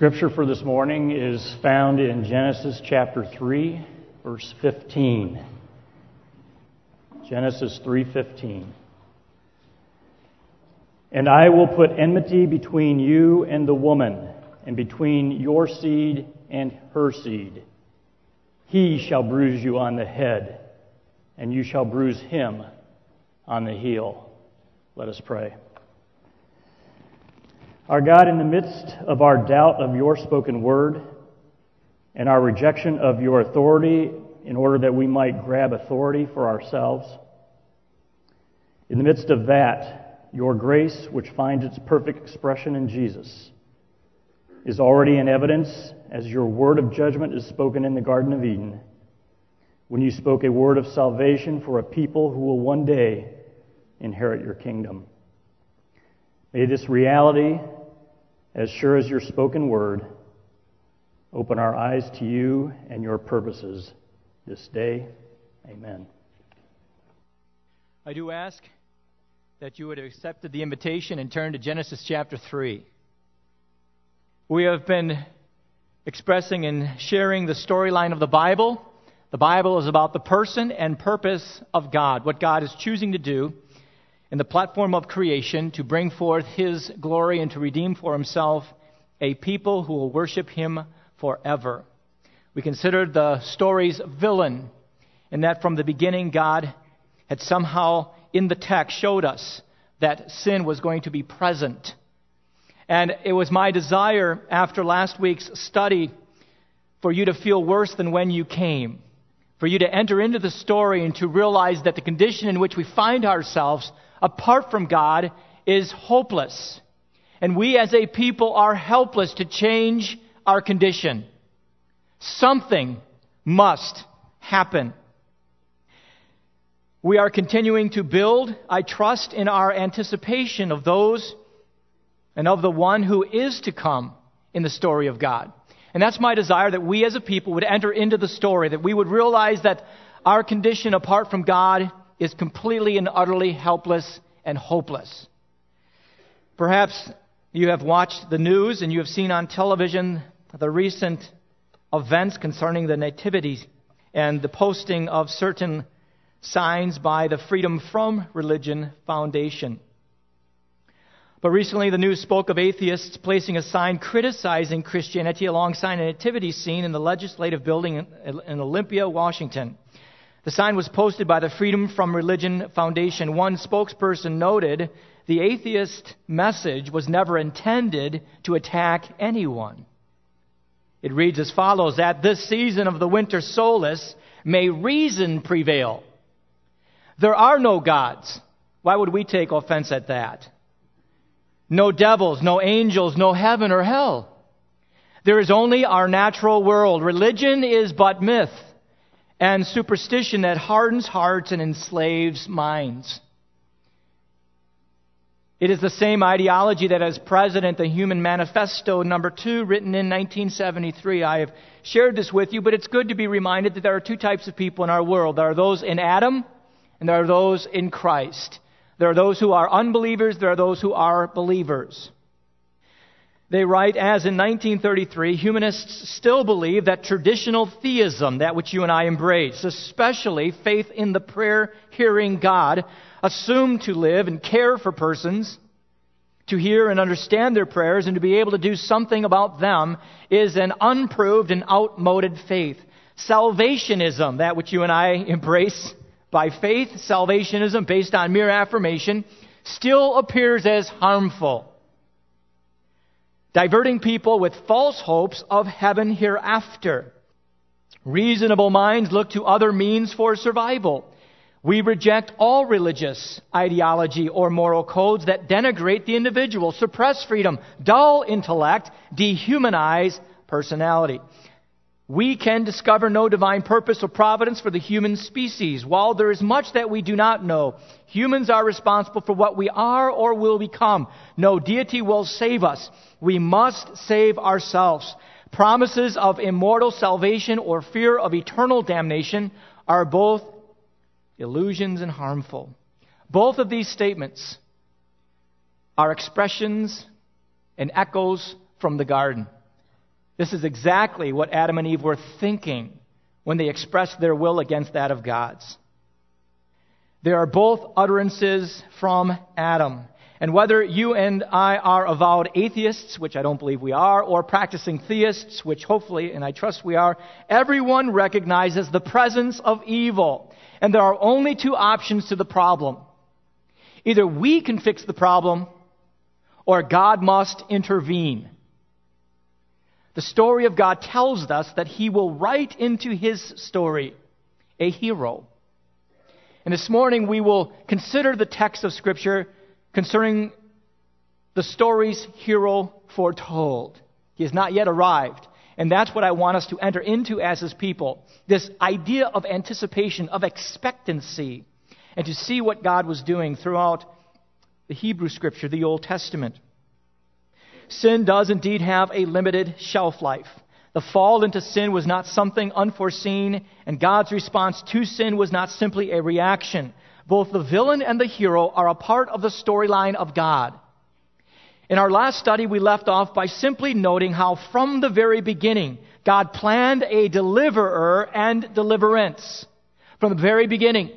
scripture for this morning is found in Genesis chapter 3, verse 15. Genesis 3:15. And I will put enmity between you and the woman, and between your seed and her seed. He shall bruise you on the head, and you shall bruise him on the heel. Let us pray. Our God, in the midst of our doubt of your spoken word and our rejection of your authority in order that we might grab authority for ourselves, in the midst of that, your grace, which finds its perfect expression in Jesus, is already in evidence as your word of judgment is spoken in the Garden of Eden, when you spoke a word of salvation for a people who will one day inherit your kingdom. May this reality as sure as your spoken word, open our eyes to you and your purposes this day. Amen. I do ask that you would have accepted the invitation and turn to Genesis chapter 3. We have been expressing and sharing the storyline of the Bible. The Bible is about the person and purpose of God, what God is choosing to do in the platform of creation to bring forth his glory and to redeem for himself a people who will worship him forever. We considered the story's villain, and that from the beginning God had somehow in the text showed us that sin was going to be present. And it was my desire after last week's study for you to feel worse than when you came, for you to enter into the story and to realize that the condition in which we find ourselves apart from God is hopeless. And we as a people are helpless to change our condition. Something must happen. We are continuing to build, I trust, in our anticipation of those and of the one who is to come in the story of God. And that's my desire that we as a people would enter into the story, that we would realize that our condition apart from God is completely and utterly helpless and hopeless. Perhaps you have watched the news and you have seen on television the recent events concerning the Nativity and the posting of certain signs by the Freedom from Religion Foundation. But recently, the news spoke of atheists placing a sign criticizing Christianity alongside a nativity scene in the legislative building in Olympia, Washington. The sign was posted by the Freedom from Religion Foundation. One spokesperson noted the atheist message was never intended to attack anyone. It reads as follows At this season of the winter solstice, may reason prevail. There are no gods. Why would we take offense at that? No devils, no angels, no heaven or hell. There is only our natural world. Religion is but myth and superstition that hardens hearts and enslaves minds. It is the same ideology that as President, the Humanist Manifesto number two, written in 1973. I have shared this with you, but it's good to be reminded that there are two types of people in our world. There are those in Adam, and there are those in Christ. There are those who are unbelievers, there are those who are believers. They write, as in 1933, humanists still believe that traditional theism, that which you and I embrace, especially faith in the prayer hearing God, assumed to live and care for persons, to hear and understand their prayers, and to be able to do something about them, is an unproved and outmoded faith. Salvationism, that which you and I embrace by faith, salvationism based on mere affirmation, still appears as harmful diverting people with false hopes of heaven hereafter. Reasonable minds look to other means for survival. We reject all religious ideology or moral codes that denigrate the individual, suppress freedom, dull intellect, dehumanize personality. We can discover no divine purpose or providence for the human species. While there is much that we do not know, humans are responsible for what we are or will become. No deity will save us. We must save ourselves. Promises of immortal salvation or fear of eternal damnation are both illusions and harmful. Both of these statements are expressions and echoes from the garden. This is exactly what Adam and Eve were thinking when they expressed their will against that of God's. They are both utterances from Adam. And whether you and I are avowed atheists, which I don't believe we are, or practicing theists, which hopefully and I trust we are, everyone recognizes the presence of evil. And there are only two options to the problem. Either we can fix the problem, or God must intervene. The story of God tells us that He will write into His story a hero. And this morning we will consider the text of Scripture concerning the story's hero foretold. He has not yet arrived. And that's what I want us to enter into as his people. This idea of anticipation, of expectancy, and to see what God was doing throughout the Hebrew scripture, the Old Testament. Sin does indeed have a limited shelf life. The fall into sin was not something unforeseen, and God's response to sin was not simply a reaction. Both the villain and the hero are a part of the storyline of God. In our last study, we left off by simply noting how from the very beginning, God planned a deliverer and deliverance. From the very beginning,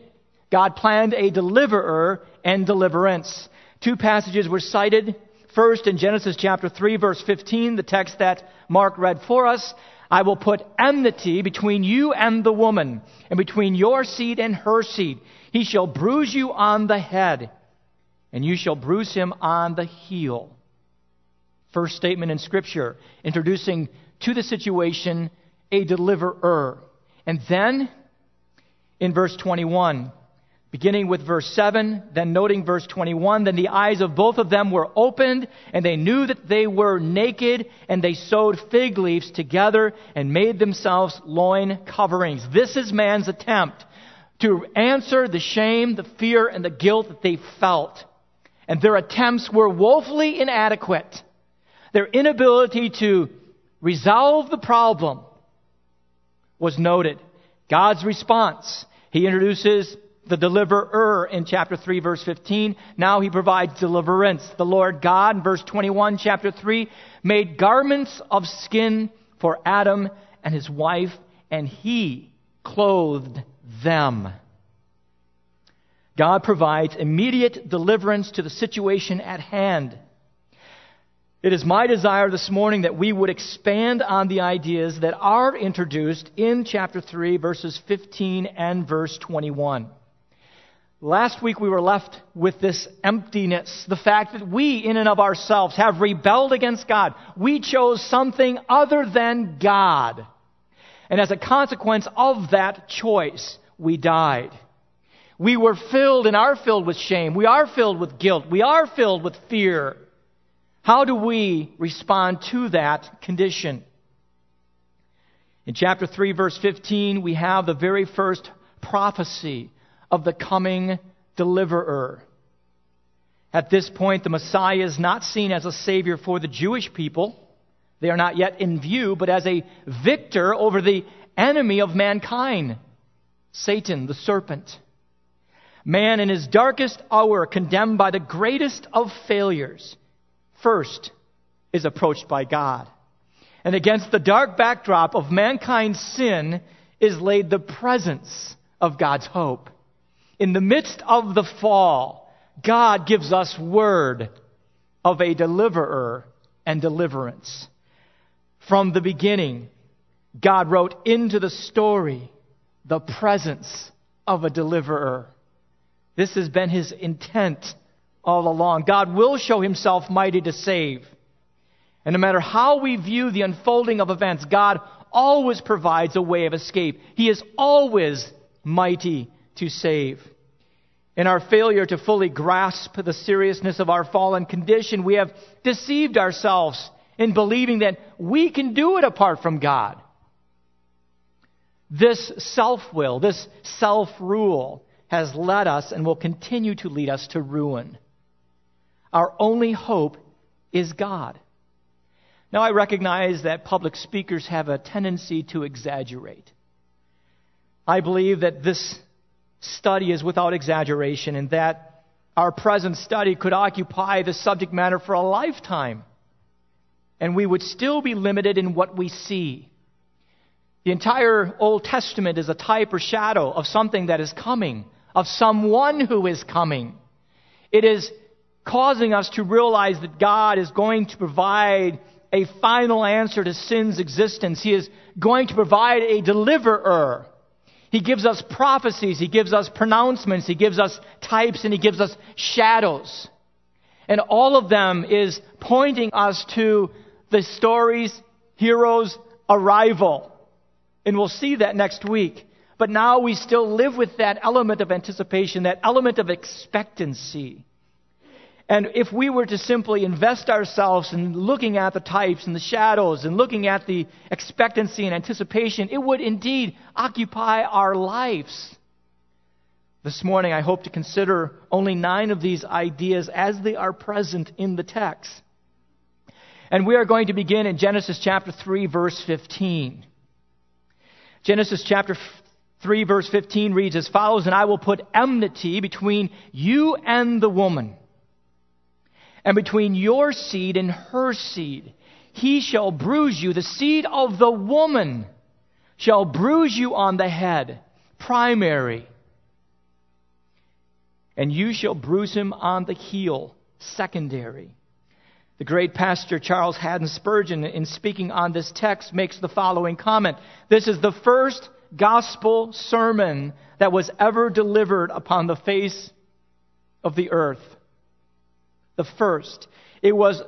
God planned a deliverer and deliverance. Two passages were cited. First, in Genesis chapter 3, verse 15, the text that Mark read for us, I will put enmity between you and the woman, and between your seed and her seed. He shall bruise you on the head, and you shall bruise him on the heel. First statement in Scripture, introducing to the situation a deliverer. And then, in verse 21, beginning with verse 7, then noting verse 21, then the eyes of both of them were opened, and they knew that they were naked, and they sewed fig leaves together and made themselves loin coverings. This is man's attempt to answer the shame, the fear, and the guilt that they felt. And their attempts were woefully inadequate. Their inability to resolve the problem was noted. God's response. He introduces the deliverer in chapter 3 verse 15. Now he provides deliverance. The Lord God, in verse 21, chapter 3, made garments of skin for Adam and his wife, and he clothed them. God provides immediate deliverance to the situation at hand. It is my desire this morning that we would expand on the ideas that are introduced in chapter 3, verses 15 and verse 21. Last week we were left with this emptiness, the fact that we, in and of ourselves, have rebelled against God. We chose something other than God. And as a consequence of that choice, we died. We were filled and are filled with shame. We are filled with guilt. We are filled with fear. How do we respond to that condition? In chapter 3, verse 15, we have the very first prophecy of the coming deliverer. At this point, the Messiah is not seen as a savior for the Jewish people. They are not yet in view, but as a victor over the enemy of mankind, Satan, the serpent. Man in his darkest hour, condemned by the greatest of failures, first is approached by God. And against the dark backdrop of mankind's sin is laid the presence of God's hope. In the midst of the fall, God gives us word of a deliverer and deliverance. From the beginning, God wrote into the story the presence of a deliverer. This has been his intent all along. God will show himself mighty to save. And no matter how we view the unfolding of events, God always provides a way of escape. He is always mighty to save. In our failure to fully grasp the seriousness of our fallen condition, we have deceived ourselves in believing that we can do it apart from God. This self will, this self rule, has led us and will continue to lead us to ruin. Our only hope is God. Now, I recognize that public speakers have a tendency to exaggerate. I believe that this study is without exaggeration and that our present study could occupy the subject matter for a lifetime. and we would still be limited in what we see. The entire Old Testament is a type or shadow of something that is coming, of someone who is coming. It is causing us to realize that God is going to provide a final answer to sin's existence. He is going to provide a deliverer. He gives us prophecies, He gives us pronouncements, He gives us types, and He gives us shadows. And all of them is pointing us to the story's hero's arrival. And we'll see that next week. But now we still live with that element of anticipation, that element of expectancy. And if we were to simply invest ourselves in looking at the types and the shadows and looking at the expectancy and anticipation, it would indeed occupy our lives. This morning, I hope to consider only nine of these ideas as they are present in the text. And we are going to begin in Genesis chapter 3, verse 15. Genesis chapter 3, verse 15 reads as follows And I will put enmity between you and the woman and between your seed and her seed. He shall bruise you. The seed of the woman shall bruise you on the head, primary. And you shall bruise him on the heel, secondary. The great pastor Charles Haddon Spurgeon, in speaking on this text, makes the following comment This is the first gospel sermon that was ever delivered upon the face of the earth the first. It was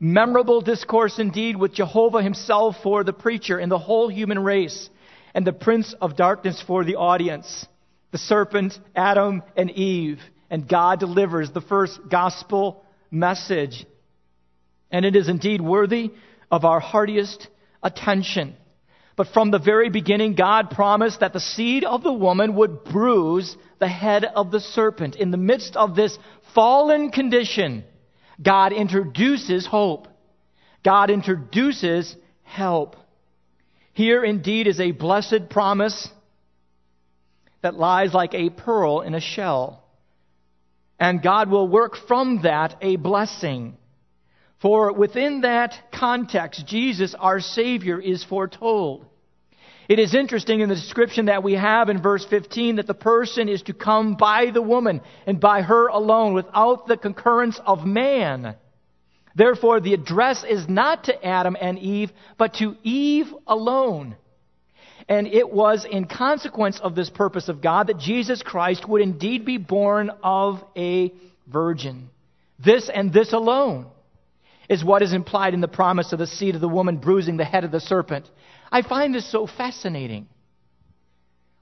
memorable discourse indeed with Jehovah himself for the preacher and the whole human race, and the prince of darkness for the audience. The serpent, Adam and Eve, and God delivers the first gospel message. And it is indeed worthy of our heartiest attention. But from the very beginning, God promised that the seed of the woman would bruise the head of the serpent. In the midst of this fallen condition, God introduces hope. God introduces help. Here indeed is a blessed promise that lies like a pearl in a shell. And God will work from that a blessing. For within that context, Jesus, our Savior, is foretold. It is interesting in the description that we have in verse 15 that the person is to come by the woman and by her alone without the concurrence of man. Therefore, the address is not to Adam and Eve, but to Eve alone. And it was in consequence of this purpose of God that Jesus Christ would indeed be born of a virgin. This and this alone is what is implied in the promise of the seed of the woman bruising the head of the serpent. I find this so fascinating.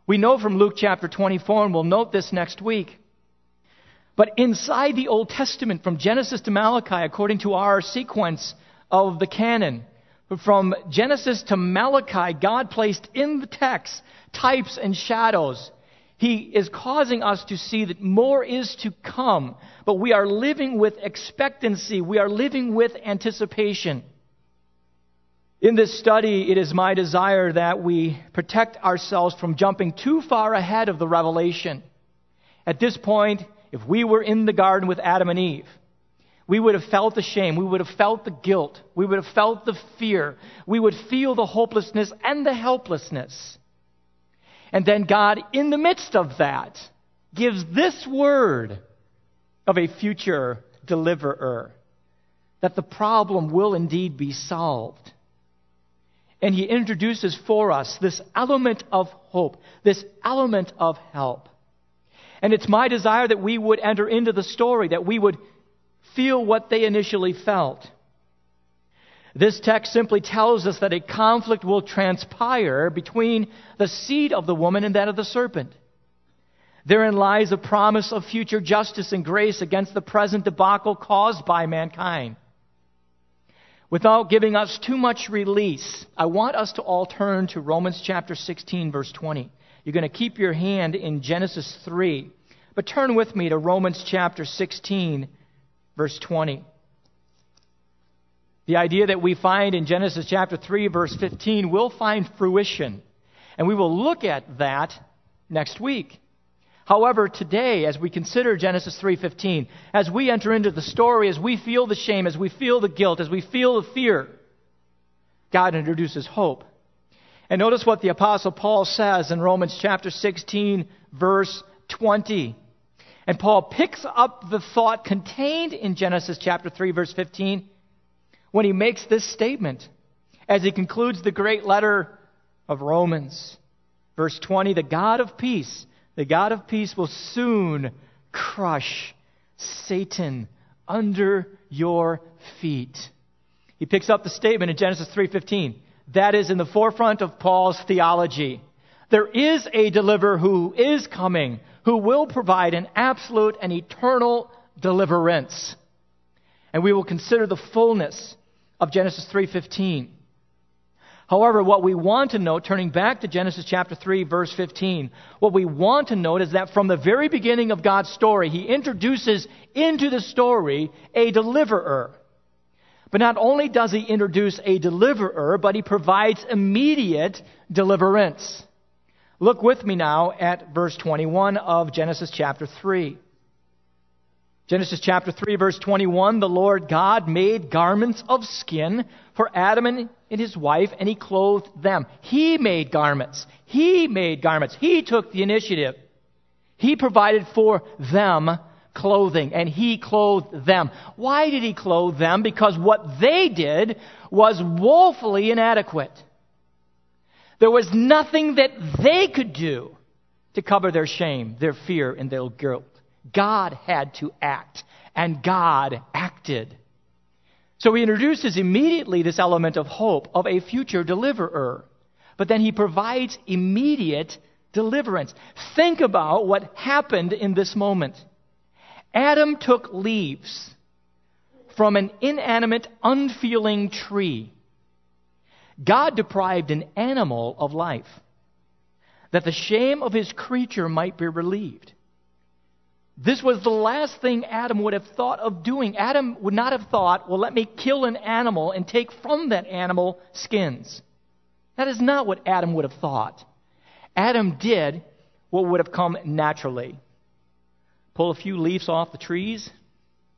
We know from Luke chapter 24, and we'll note this next week. But inside the Old Testament, from Genesis to Malachi, according to our sequence of the canon, from Genesis to Malachi, God placed in the text types and shadows. He is causing us to see that more is to come, but we are living with expectancy. We are living with anticipation. In this study, it is my desire that we protect ourselves from jumping too far ahead of the revelation. At this point, if we were in the garden with Adam and Eve, we would have felt the shame. We would have felt the guilt. We would have felt the fear. We would feel the hopelessness and the helplessness. And then God, in the midst of that, gives this word of a future deliverer that the problem will indeed be solved and he introduces for us this element of hope, this element of help. And it's my desire that we would enter into the story, that we would feel what they initially felt. This text simply tells us that a conflict will transpire between the seed of the woman and that of the serpent. Therein lies a promise of future justice and grace against the present debacle caused by mankind. Without giving us too much release, I want us to all turn to Romans chapter 16, verse 20. You're going to keep your hand in Genesis 3, but turn with me to Romans chapter 16, verse 20. The idea that we find in Genesis chapter 3, verse 15, will find fruition. And we will look at that next week. However, today, as we consider Genesis 3:15, as we enter into the story, as we feel the shame, as we feel the guilt, as we feel the fear, God introduces hope. And notice what the Apostle Paul says in Romans chapter 16, verse 20. And Paul picks up the thought contained in Genesis chapter 3, verse 15, when he makes this statement as he concludes the great letter of Romans. Verse 20 The God of peace, the God of peace will soon crush Satan under your feet. He picks up the statement in Genesis 3:15. That is in the forefront of Paul's theology. There is a deliverer who is coming, who will provide an absolute and eternal deliverance. And we will consider the fullness of Genesis 3:15. However, what we want to note, turning back to Genesis chapter 3, verse 15, what we want to note is that from the very beginning of God's story, He introduces into the story a deliverer. But not only does He introduce a deliverer, but He provides immediate deliverance. Look with me now at verse 21 of Genesis chapter 3. Genesis chapter 3, verse 21 The Lord God made garments of skin for Adam and his wife, and he clothed them. He made garments. He made garments. He took the initiative. He provided for them clothing, and he clothed them. Why did he clothe them? Because what they did was woefully inadequate. There was nothing that they could do to cover their shame, their fear, and their guilt. God had to act, and God acted. So he introduces immediately this element of hope of a future deliverer. But then he provides immediate deliverance. Think about what happened in this moment. Adam took leaves from an inanimate, unfeeling tree. God deprived an animal of life that the shame of his creature might be relieved. This was the last thing Adam would have thought of doing. Adam would not have thought, well, let me kill an animal and take from that animal skins. That is not what Adam would have thought. Adam did what would have come naturally pull a few leaves off the trees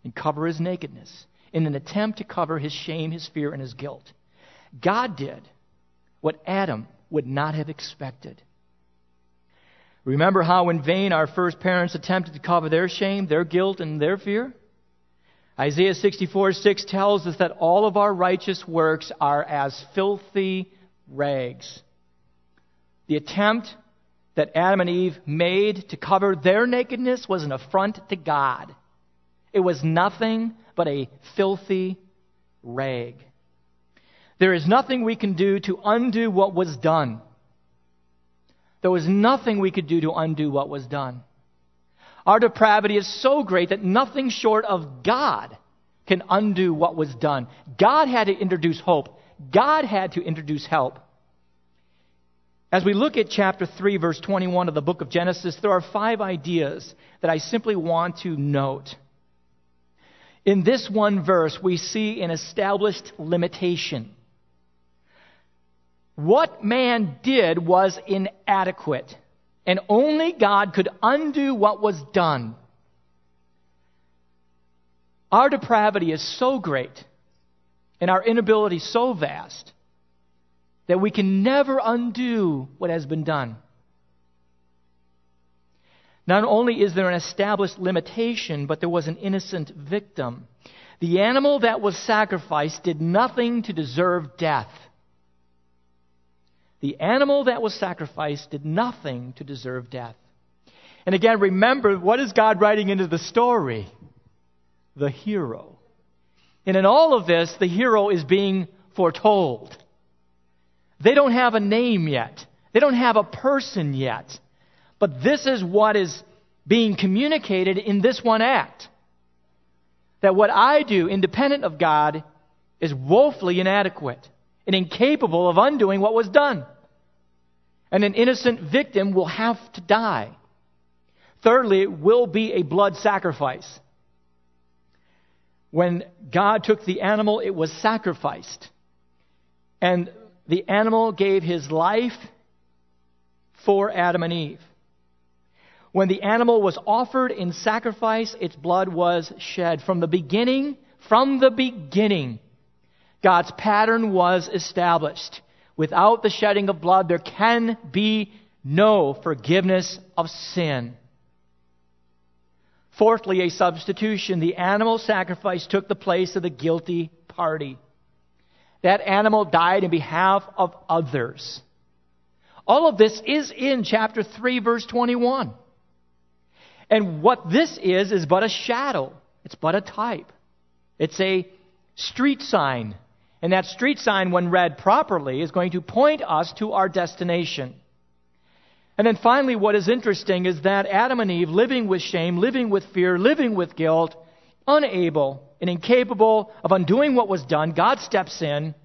and cover his nakedness in an attempt to cover his shame, his fear, and his guilt. God did what Adam would not have expected. Remember how in vain our first parents attempted to cover their shame, their guilt, and their fear? Isaiah 64 6 tells us that all of our righteous works are as filthy rags. The attempt that Adam and Eve made to cover their nakedness was an affront to God. It was nothing but a filthy rag. There is nothing we can do to undo what was done. There was nothing we could do to undo what was done. Our depravity is so great that nothing short of God can undo what was done. God had to introduce hope. God had to introduce help. As we look at chapter 3, verse 21 of the book of Genesis, there are five ideas that I simply want to note. In this one verse, we see an established limitation. What man did was inadequate, and only God could undo what was done. Our depravity is so great, and our inability so vast, that we can never undo what has been done. Not only is there an established limitation, but there was an innocent victim. The animal that was sacrificed did nothing to deserve death. The animal that was sacrificed did nothing to deserve death. And again, remember, what is God writing into the story? The hero. And in all of this, the hero is being foretold. They don't have a name yet. They don't have a person yet. But this is what is being communicated in this one act. That what I do, independent of God, is woefully inadequate and incapable of undoing what was done. And an innocent victim will have to die. Thirdly, it will be a blood sacrifice. When God took the animal, it was sacrificed. And the animal gave his life for Adam and Eve. When the animal was offered in sacrifice, its blood was shed. From the beginning, from the beginning, God's pattern was established. Without the shedding of blood, there can be no forgiveness of sin. Fourthly, a substitution. The animal sacrifice took the place of the guilty party. That animal died in behalf of others. All of this is in chapter 3, verse 21. And what this is, is but a shadow. It's but a type. It's a street sign. And that street sign, when read properly, is going to point us to our destination. And then finally, what is interesting is that Adam and Eve, living with shame, living with fear, living with guilt, unable and incapable of undoing what was done, God steps in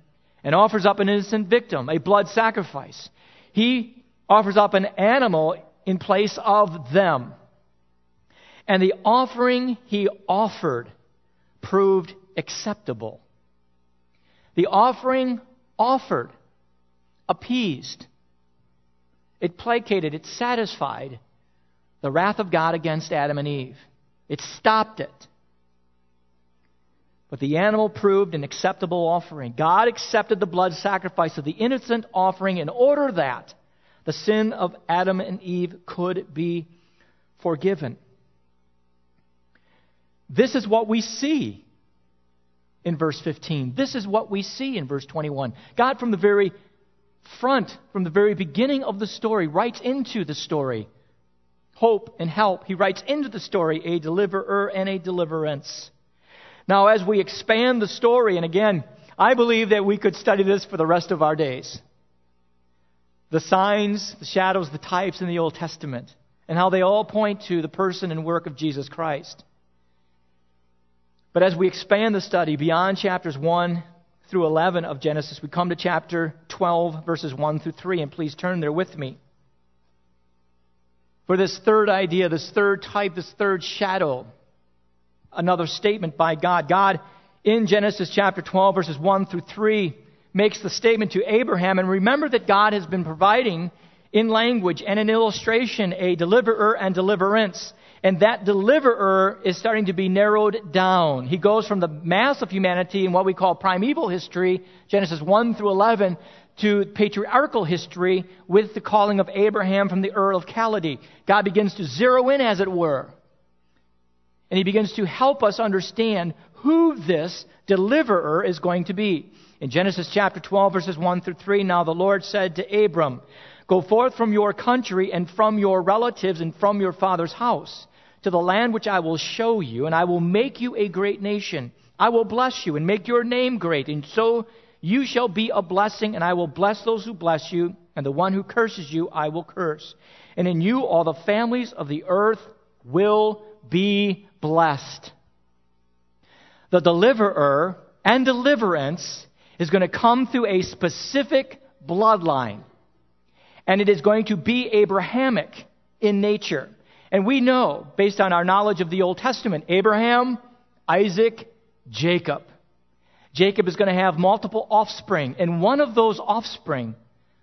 and offers up an innocent victim, a blood sacrifice. He offers up an animal in place of them. And the offering he offered proved acceptable. The offering offered appeased it placated, it satisfied the wrath of God against Adam and Eve. It stopped it. But the animal proved an acceptable offering. God accepted the blood sacrifice of the innocent offering in order that the sin of Adam and Eve could be forgiven. This is what we see in verse 15. This is what we see in verse 21. God, from the very front, from the very beginning of the story, writes into the story hope and help. He writes into the story a deliverer and a deliverance. Now, as we expand the story, and again, I believe that we could study this for the rest of our days. The signs, the shadows, the types in the Old Testament, and how they all point to the person and work of Jesus Christ. But as we expand the study beyond chapters 1 through 11 of Genesis, we come to chapter 12, verses 1 through 3, and please turn there with me. For this third idea, this third type, this third shadow, another statement by God. God, in Genesis chapter 12, verses 1 through 3, makes the statement to Abraham, and remember that God has been providing in language and in illustration a deliverer and deliverance. And that deliverer is starting to be narrowed down. He goes from the mass of humanity in what we call primeval history, Genesis 1 through 11, to patriarchal history with the calling of Abraham from the Ur of Chaldee. God begins to zero in, as it were. And he begins to help us understand who this deliverer is going to be. In Genesis chapter 12, verses 1 through 3, now the Lord said to Abram, Go forth from your country and from your relatives and from your father's house to the land which I will show you, and I will make you a great nation. I will bless you and make your name great, and so you shall be a blessing, and I will bless those who bless you, and the one who curses you I will curse. And in you all the families of the earth will be blessed. The deliverer and deliverance is going to come through a specific bloodline and it is going to be Abrahamic in nature. And we know, based on our knowledge of the Old Testament, Abraham, Isaac, Jacob. Jacob is going to have multiple offspring, and one of those offspring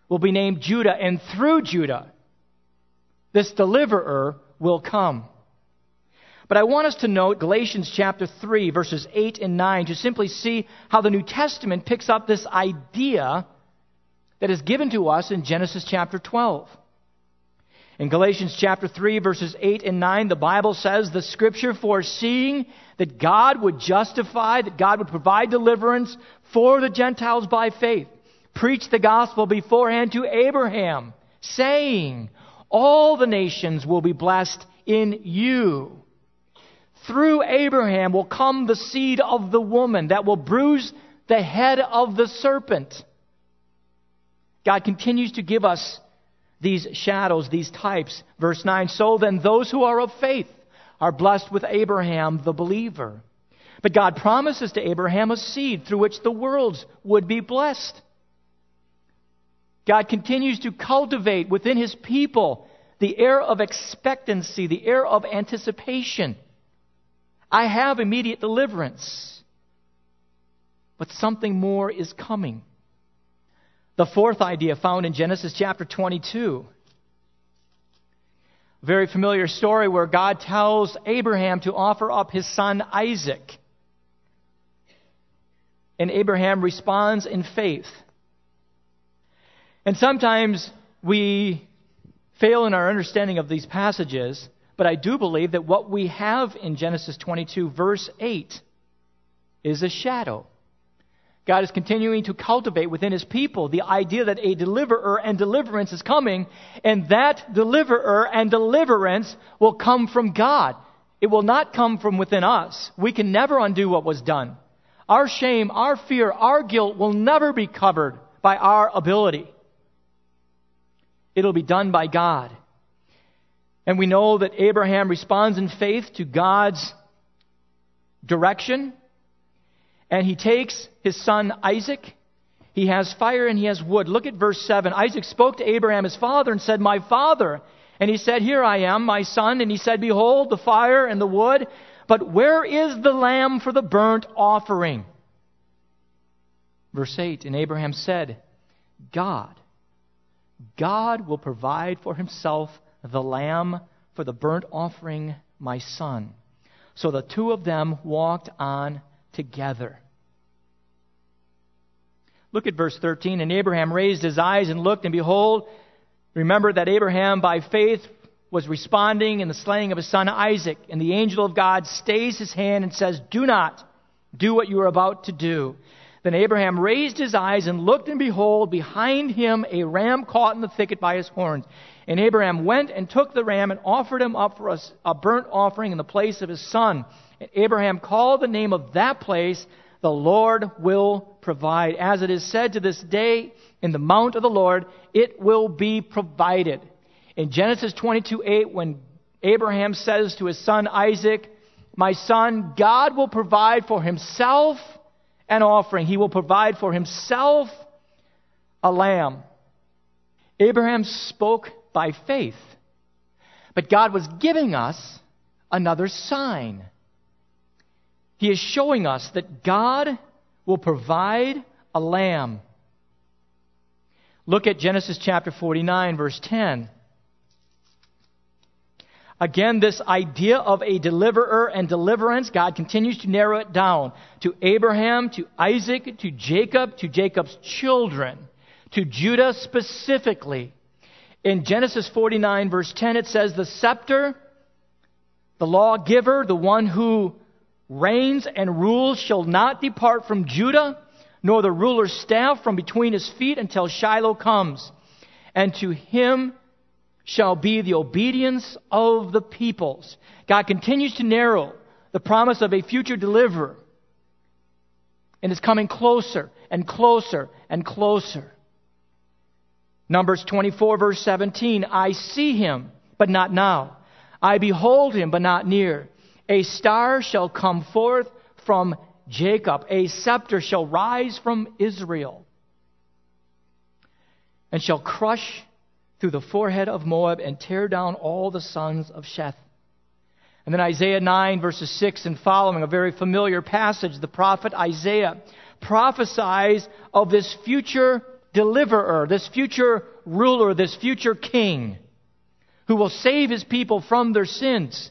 will be named Judah, and through Judah, this deliverer will come. But I want us to note Galatians chapter 3, verses 8 and 9, to simply see how the New Testament picks up this idea that is given to us in Genesis chapter 12. In Galatians chapter 3, verses 8 and 9, the Bible says, The scripture foreseeing that God would justify, that God would provide deliverance for the Gentiles by faith, preached the gospel beforehand to Abraham, saying, All the nations will be blessed in you. Through Abraham will come the seed of the woman that will bruise the head of the serpent. God continues to give us these shadows, these types. Verse 9 So then, those who are of faith are blessed with Abraham, the believer. But God promises to Abraham a seed through which the worlds would be blessed. God continues to cultivate within his people the air of expectancy, the air of anticipation. I have immediate deliverance, but something more is coming. The fourth idea found in Genesis chapter 22. A very familiar story where God tells Abraham to offer up his son Isaac. and Abraham responds in faith. And sometimes we fail in our understanding of these passages, but I do believe that what we have in Genesis 22, verse 8, is a shadow. God is continuing to cultivate within his people the idea that a deliverer and deliverance is coming, and that deliverer and deliverance will come from God. It will not come from within us. We can never undo what was done. Our shame, our fear, our guilt will never be covered by our ability. It'll be done by God. And we know that Abraham responds in faith to God's direction. And he takes his son Isaac. He has fire and he has wood. Look at verse 7. Isaac spoke to Abraham, his father, and said, My father. And he said, Here I am, my son. And he said, Behold, the fire and the wood. But where is the lamb for the burnt offering? Verse 8 And Abraham said, God, God will provide for himself the lamb for the burnt offering, my son. So the two of them walked on together. Look at verse 13. And Abraham raised his eyes and looked, and behold, remember that Abraham by faith was responding in the slaying of his son Isaac. And the angel of God stays his hand and says, Do not do what you are about to do. Then Abraham raised his eyes and looked, and behold, behind him a ram caught in the thicket by his horns. And Abraham went and took the ram and offered him up for a, a burnt offering in the place of his son. And Abraham called the name of that place, The Lord will provide. As it is said to this day, in the mount of the Lord, it will be provided. In Genesis 22 8, when Abraham says to his son Isaac, My son, God will provide for himself an offering. He will provide for himself a lamb. Abraham spoke by faith, but God was giving us another sign. He is showing us that God will provide a lamb. Look at Genesis chapter 49, verse 10. Again, this idea of a deliverer and deliverance, God continues to narrow it down to Abraham, to Isaac, to Jacob, to Jacob's children, to Judah specifically. In Genesis 49, verse 10, it says, The scepter, the lawgiver, the one who reigns and rules, shall not depart from Judah, nor the ruler's staff from between his feet until Shiloh comes. And to him shall be the obedience of the peoples. God continues to narrow the promise of a future deliverer. And is coming closer and closer and closer. Numbers 24, verse 17 I see him, but not now. I behold him, but not near. A star shall come forth from Jacob, a scepter shall rise from Israel, and shall crush through the forehead of Moab and tear down all the sons of Sheth. And then Isaiah 9, verses 6 and following, a very familiar passage. The prophet Isaiah prophesies of this future deliverer, this future ruler, this future king who will save his people from their sins.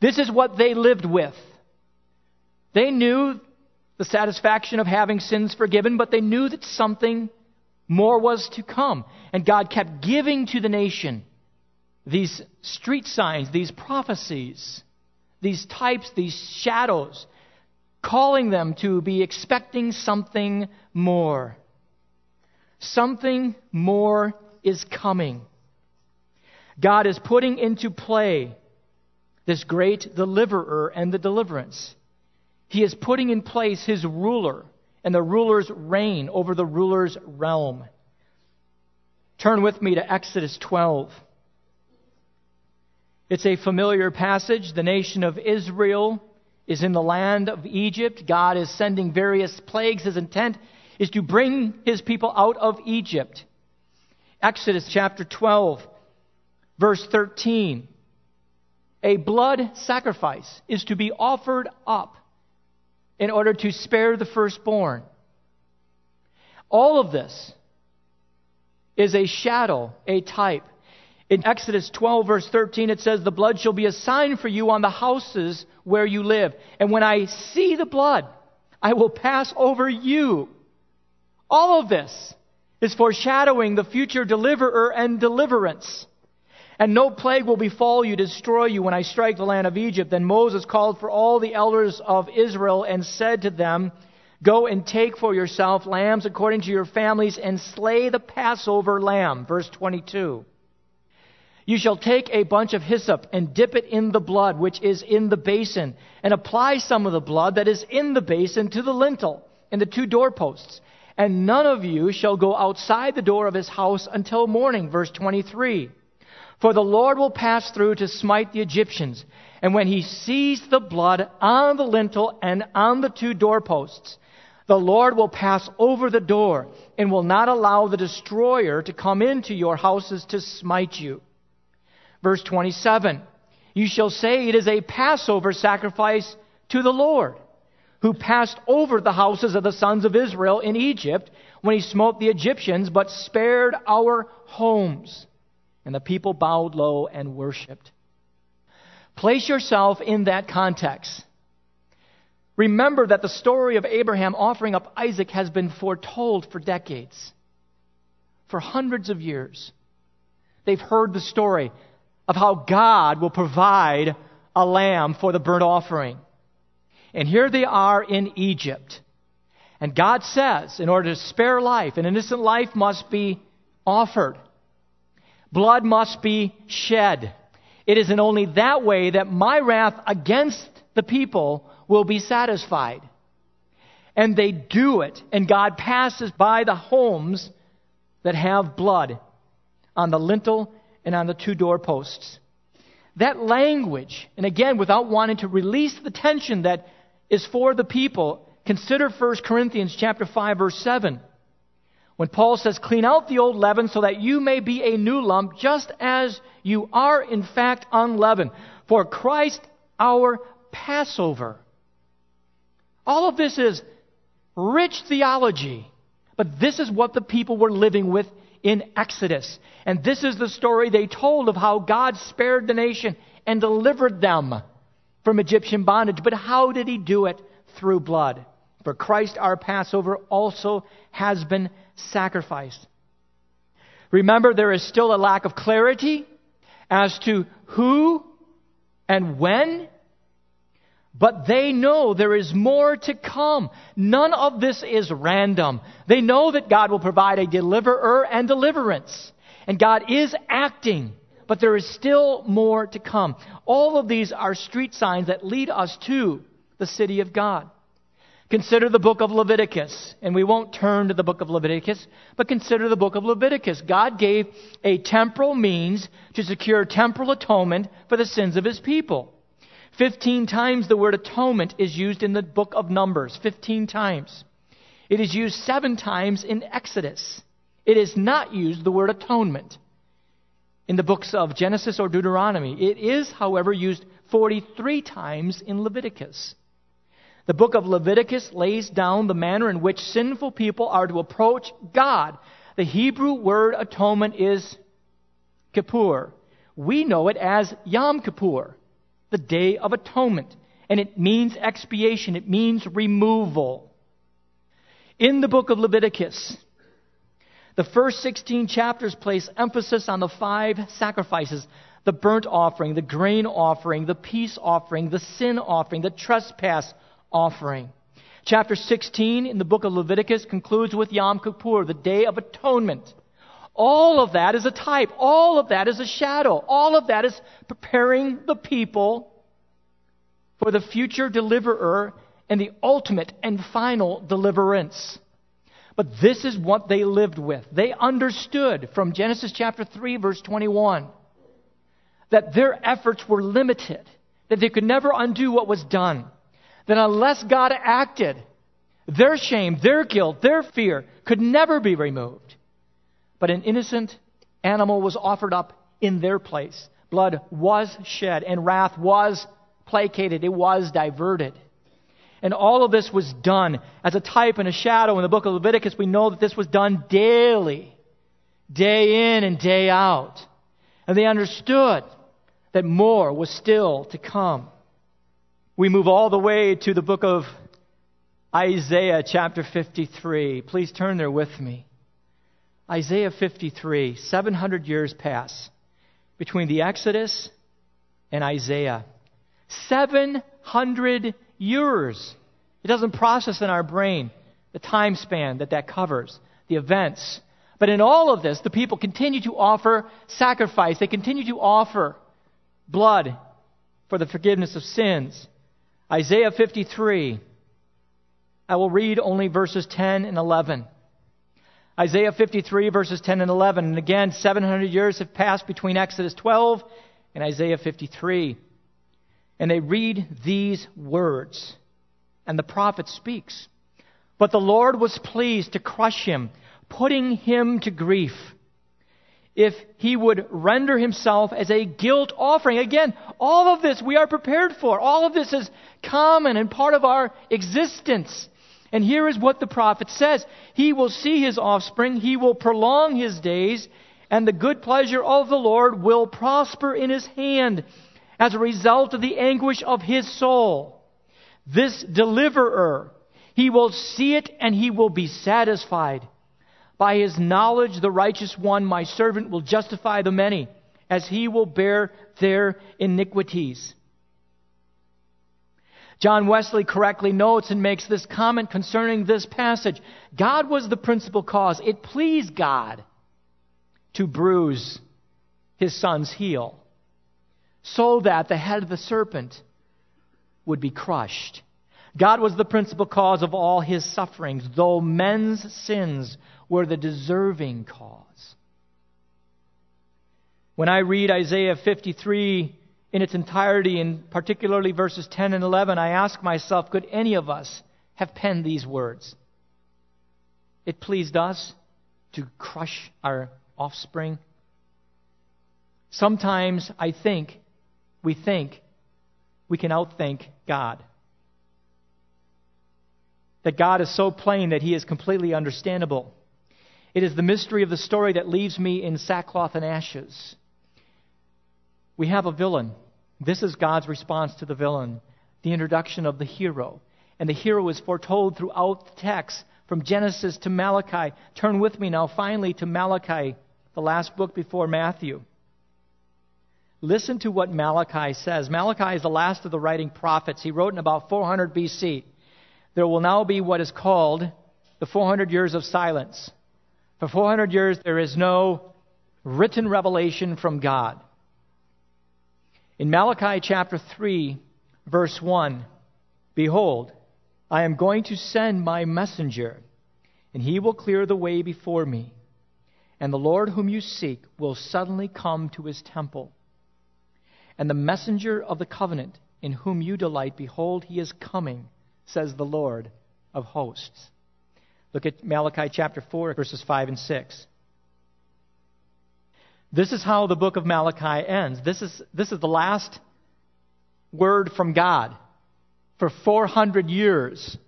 This is what they lived with. They knew the satisfaction of having sins forgiven, but they knew that something more was to come. And God kept giving to the nation these street signs, these prophecies, these types, these shadows, calling them to be expecting something more. Something more is coming. God is putting into play this great deliverer and the deliverance. He is putting in place his ruler and the ruler's reign over the ruler's realm. Turn with me to Exodus 12. It's a familiar passage. The nation of Israel is in the land of Egypt. God is sending various plagues. His intent is to bring his people out of Egypt. Exodus chapter 12, verse 13. A blood sacrifice is to be offered up in order to spare the firstborn. All of this is a shadow, a type. In Exodus 12, verse 13, it says, The blood shall be a sign for you on the houses where you live. And when I see the blood, I will pass over you. All of this is foreshadowing the future deliverer and deliverance. And no plague will befall you, destroy you when I strike the land of Egypt. Then Moses called for all the elders of Israel and said to them, Go and take for yourself lambs according to your families and slay the Passover lamb. Verse 22. You shall take a bunch of hyssop and dip it in the blood which is in the basin, and apply some of the blood that is in the basin to the lintel and the two doorposts. And none of you shall go outside the door of his house until morning. Verse 23. For the Lord will pass through to smite the Egyptians. And when he sees the blood on the lintel and on the two doorposts, the Lord will pass over the door and will not allow the destroyer to come into your houses to smite you. Verse 27 You shall say it is a Passover sacrifice to the Lord, who passed over the houses of the sons of Israel in Egypt when he smote the Egyptians, but spared our homes. And the people bowed low and worshiped. Place yourself in that context. Remember that the story of Abraham offering up Isaac has been foretold for decades, for hundreds of years. They've heard the story of how God will provide a lamb for the burnt offering. And here they are in Egypt. And God says, in order to spare life, an innocent life must be offered. Blood must be shed. It is in only that way that my wrath against the people will be satisfied. And they do it, and God passes by the homes that have blood on the lintel and on the two doorposts. That language, and again, without wanting to release the tension that is for the people, consider 1 Corinthians chapter 5 verse 7. When Paul says, clean out the old leaven so that you may be a new lump, just as you are in fact unleavened. For Christ our Passover. All of this is rich theology, but this is what the people were living with in Exodus. And this is the story they told of how God spared the nation and delivered them from Egyptian bondage. But how did he do it? Through blood. For Christ our Passover also has been sacrificed. Remember, there is still a lack of clarity as to who and when but they know there is more to come. None of this is random. They know that God will provide a deliverer and deliverance. And God is acting, but there is still more to come. All of these are street signs that lead us to the city of God. Consider the book of Leviticus, and we won't turn to the book of Leviticus, but consider the book of Leviticus. God gave a temporal means to secure temporal atonement for the sins of his people. Fifteen times the word atonement is used in the book of Numbers. Fifteen times. It is used seven times in Exodus. It is not used the word atonement in the books of Genesis or Deuteronomy. It is, however, used 43 times in Leviticus. The book of Leviticus lays down the manner in which sinful people are to approach God. The Hebrew word atonement is kippur. We know it as Yom Kippur the Day of Atonement. And it means expiation, it means removal. In the book of Leviticus, the first 16 chapters place emphasis on the five sacrifices the burnt offering, the grain offering, the peace offering, the sin offering, the trespass offering. Chapter 16 in the book of Leviticus concludes with Yom Kippur, the Day of Atonement. All of that is a type. All of that is a shadow. All of that is preparing the people for the future deliverer and the ultimate and final deliverance. But this is what they lived with. They understood from Genesis chapter 3, verse 21, that their efforts were limited, that they could never undo what was done. That unless God acted, their shame, their guilt, their fear could never be removed. But an innocent animal was offered up in their place. Blood was shed, and wrath was placated, it was diverted. And all of this was done as a type and a shadow. In the book of Leviticus, we know that this was done daily, day in and day out. And they understood that more was still to come. We move all the way to the book of Isaiah, chapter 53. Please turn there with me. Isaiah 53, 700 years pass between the Exodus and Isaiah. 700 years. It doesn't process in our brain the time span that that covers, the events. But in all of this, the people continue to offer sacrifice. They continue to offer blood for the forgiveness of sins. Isaiah 53. I will read only verses 10 and 11. Isaiah 53, verses 10 and 11. And again, 700 years have passed between Exodus 12 and Isaiah 53. And they read these words. And the prophet speaks. But the Lord was pleased to crush him, putting him to grief. If he would render himself as a guilt offering. Again, all of this we are prepared for. All of this is common and part of our existence. And here is what the prophet says He will see his offspring, he will prolong his days, and the good pleasure of the Lord will prosper in his hand as a result of the anguish of his soul. This deliverer, he will see it and he will be satisfied. By his knowledge, the righteous one, my servant, will justify the many, as he will bear their iniquities. John Wesley correctly notes and makes this comment concerning this passage God was the principal cause. It pleased God to bruise his son's heel so that the head of the serpent would be crushed. God was the principal cause of all his sufferings, though men's sins were the deserving cause. When I read Isaiah 53, in its entirety, and particularly verses 10 and 11, I ask myself, could any of us have penned these words? It pleased us to crush our offspring. Sometimes I think, we think, we can outthink God. That God is so plain that he is completely understandable. It is the mystery of the story that leaves me in sackcloth and ashes. We have a villain this is God's response to the villain, the introduction of the hero. And the hero is foretold throughout the text, from Genesis to Malachi. Turn with me now, finally, to Malachi, the last book before Matthew. Listen to what Malachi says. Malachi is the last of the writing prophets. He wrote in about 400 BC. There will now be what is called the 400 years of silence. For 400 years, there is no written revelation from God. In Malachi chapter 3, verse 1, Behold, I am going to send my messenger, and he will clear the way before me. And the Lord whom you seek will suddenly come to his temple. And the messenger of the covenant in whom you delight, behold, he is coming, says the Lord of hosts. Look at Malachi chapter 4, verses 5 and 6. This is how the book of Malachi ends. This is, this is the last word from God for 400 years.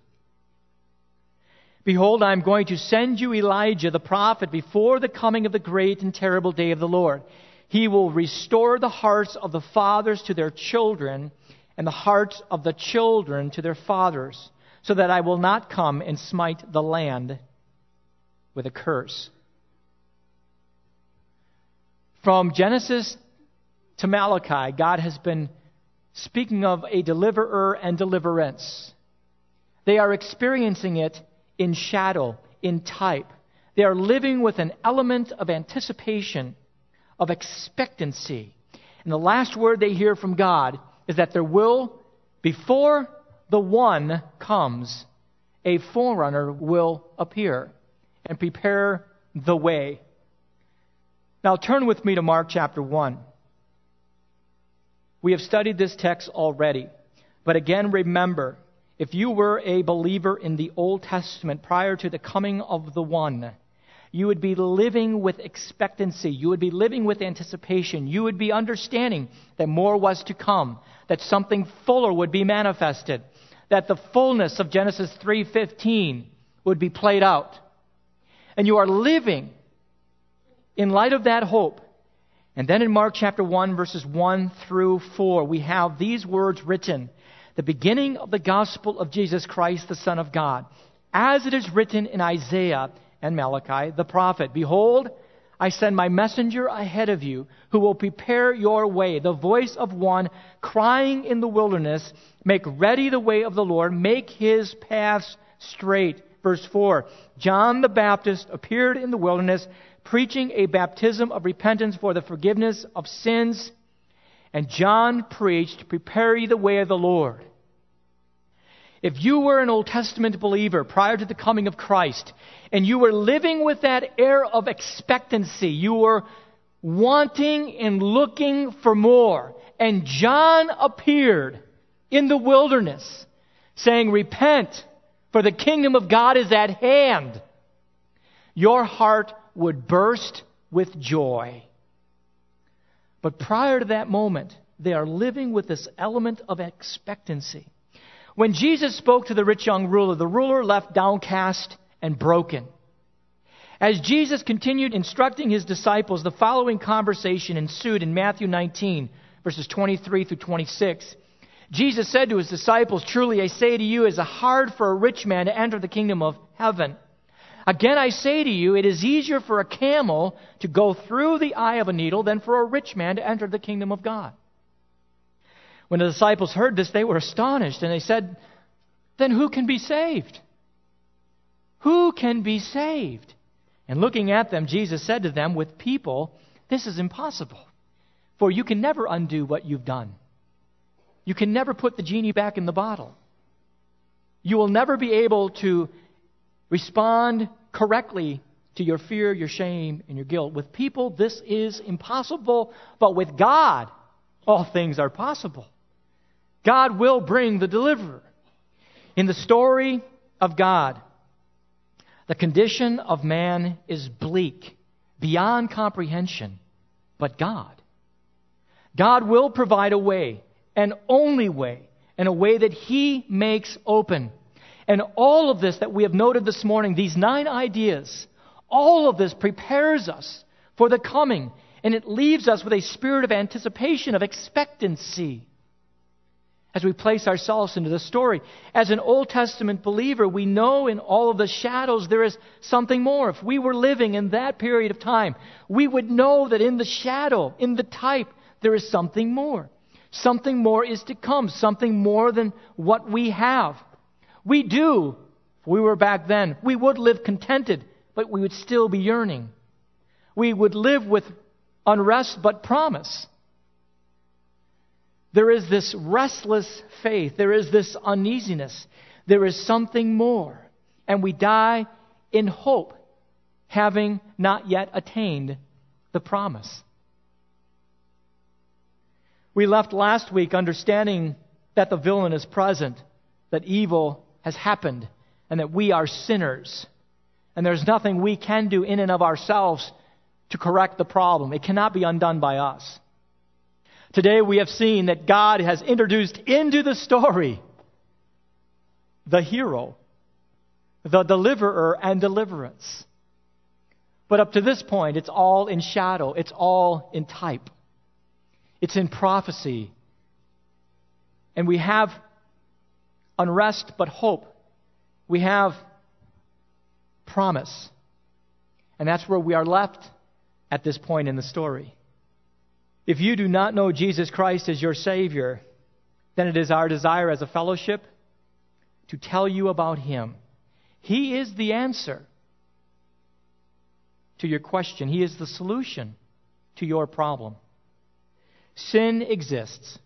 Behold, I am going to send you Elijah the prophet before the coming of the great and terrible day of the Lord. He will restore the hearts of the fathers to their children and the hearts of the children to their fathers, so that I will not come and smite the land with a curse. From Genesis to Malachi, God has been speaking of a deliverer and deliverance. They are experiencing it in shadow, in type. They are living with an element of anticipation, of expectancy. And the last word they hear from God is that there will, before the one comes, a forerunner will appear and prepare the way. Now turn with me to Mark chapter 1. We have studied this text already, but again remember, if you were a believer in the Old Testament prior to the coming of the one, you would be living with expectancy. You would be living with anticipation. You would be understanding that more was to come, that something fuller would be manifested, that the fullness of Genesis 3:15 would be played out. And you are living in light of that hope. And then in Mark chapter 1 verses 1 through 4, we have these words written the beginning of the gospel of Jesus Christ, the Son of God, as it is written in Isaiah and Malachi, the prophet Behold, I send my messenger ahead of you, who will prepare your way, the voice of one crying in the wilderness, Make ready the way of the Lord, make his paths straight. Verse 4 John the Baptist appeared in the wilderness, preaching a baptism of repentance for the forgiveness of sins. And John preached, Prepare ye the way of the Lord if you were an Old Testament believer prior to the coming of Christ, and you were living with that air of expectancy, you were wanting and looking for more, and John appeared in the wilderness saying, Repent, for the kingdom of God is at hand, your heart would burst with joy. But prior to that moment, they are living with this element of expectancy. When Jesus spoke to the rich young ruler, the ruler left downcast and broken. As Jesus continued instructing his disciples, the following conversation ensued in Matthew 19, verses 23 through 26. Jesus said to his disciples, Truly I say to you, it is hard for a rich man to enter the kingdom of heaven. Again I say to you, it is easier for a camel to go through the eye of a needle than for a rich man to enter the kingdom of God. When the disciples heard this, they were astonished and they said, Then who can be saved? Who can be saved? And looking at them, Jesus said to them, With people, this is impossible. For you can never undo what you've done. You can never put the genie back in the bottle. You will never be able to respond correctly to your fear, your shame, and your guilt. With people, this is impossible, but with God, all things are possible. God will bring the deliverer. In the story of God, the condition of man is bleak, beyond comprehension, but God. God will provide a way, an only way, and a way that He makes open. And all of this that we have noted this morning, these nine ideas, all of this prepares us for the coming, and it leaves us with a spirit of anticipation, of expectancy as we place ourselves into the story. As an Old Testament believer, we know in all of the shadows there is something more. If we were living in that period of time, we would know that in the shadow, in the type, there is something more. Something more is to come, something more than what we have. We do, if we were back then, we would live contented, but we would still be yearning. We would live with unrest but promise. There is this restless faith. There is this uneasiness. There is something more. And we die in hope, having not yet attained the promise. We left last week understanding that the villain is present, that evil has happened, and that we are sinners. And there's nothing we can do in and of ourselves to correct the problem. It cannot be undone by us. Today we have seen that God has introduced into the story the hero, the deliverer and deliverance. But up to this point, it's all in shadow, it's all in type, it's in prophecy. And we have unrest but hope. We have promise. And that's where we are left at this point in the story. If you do not know Jesus Christ as your Savior, then it is our desire as a fellowship to tell you about Him. He is the answer to your question, He is the solution to your problem. Sin exists,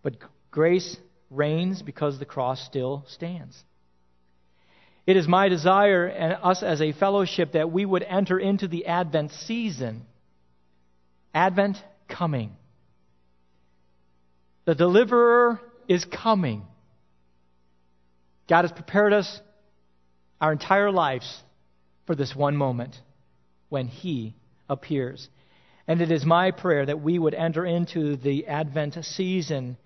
but grace reigns because the cross still stands. It is my desire and us as a fellowship that we would enter into the Advent season. Advent coming. The deliverer is coming. God has prepared us our entire lives for this one moment when He appears. And it is my prayer that we would enter into the Advent season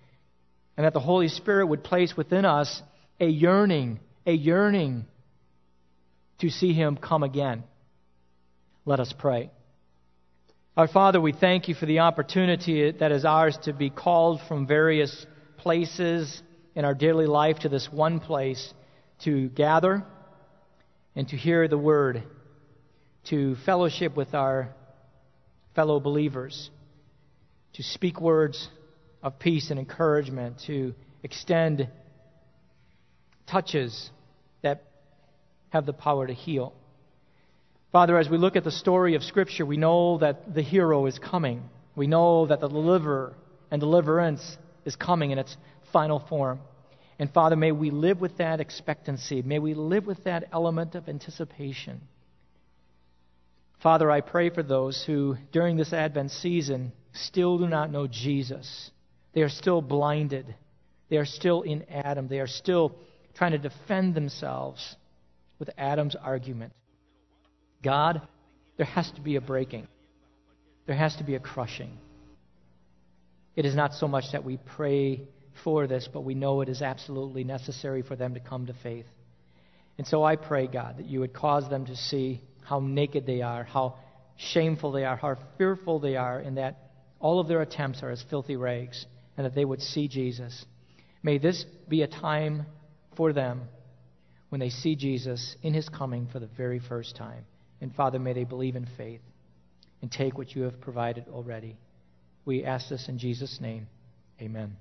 and that the Holy Spirit would place within us a yearning, a yearning to see Him come again. Let us pray. Our Father, we thank you for the opportunity that is ours to be called from various places in our daily life to this one place to gather and to hear the word, to fellowship with our fellow believers, to speak words of peace and encouragement, to extend touches that have the power to heal. Father, as we look at the story of Scripture, we know that the hero is coming. We know that the deliverer and deliverance is coming in its final form. And Father, may we live with that expectancy. May we live with that element of anticipation. Father, I pray for those who, during this Advent season, still do not know Jesus. They are still blinded. They are still in Adam. They are still trying to defend themselves with Adam's argument. God, there has to be a breaking, there has to be a crushing. It is not so much that we pray for this, but we know it is absolutely necessary for them to come to faith. And so I pray, God, that you would cause them to see how naked they are, how shameful they are, how fearful they are, and that all of their attempts are as filthy rags, and that they would see Jesus. May this be a time for them when they see Jesus in his coming for the very first time. And Father, may they believe in faith and take what you have provided already. We ask this in Jesus' name. Amen.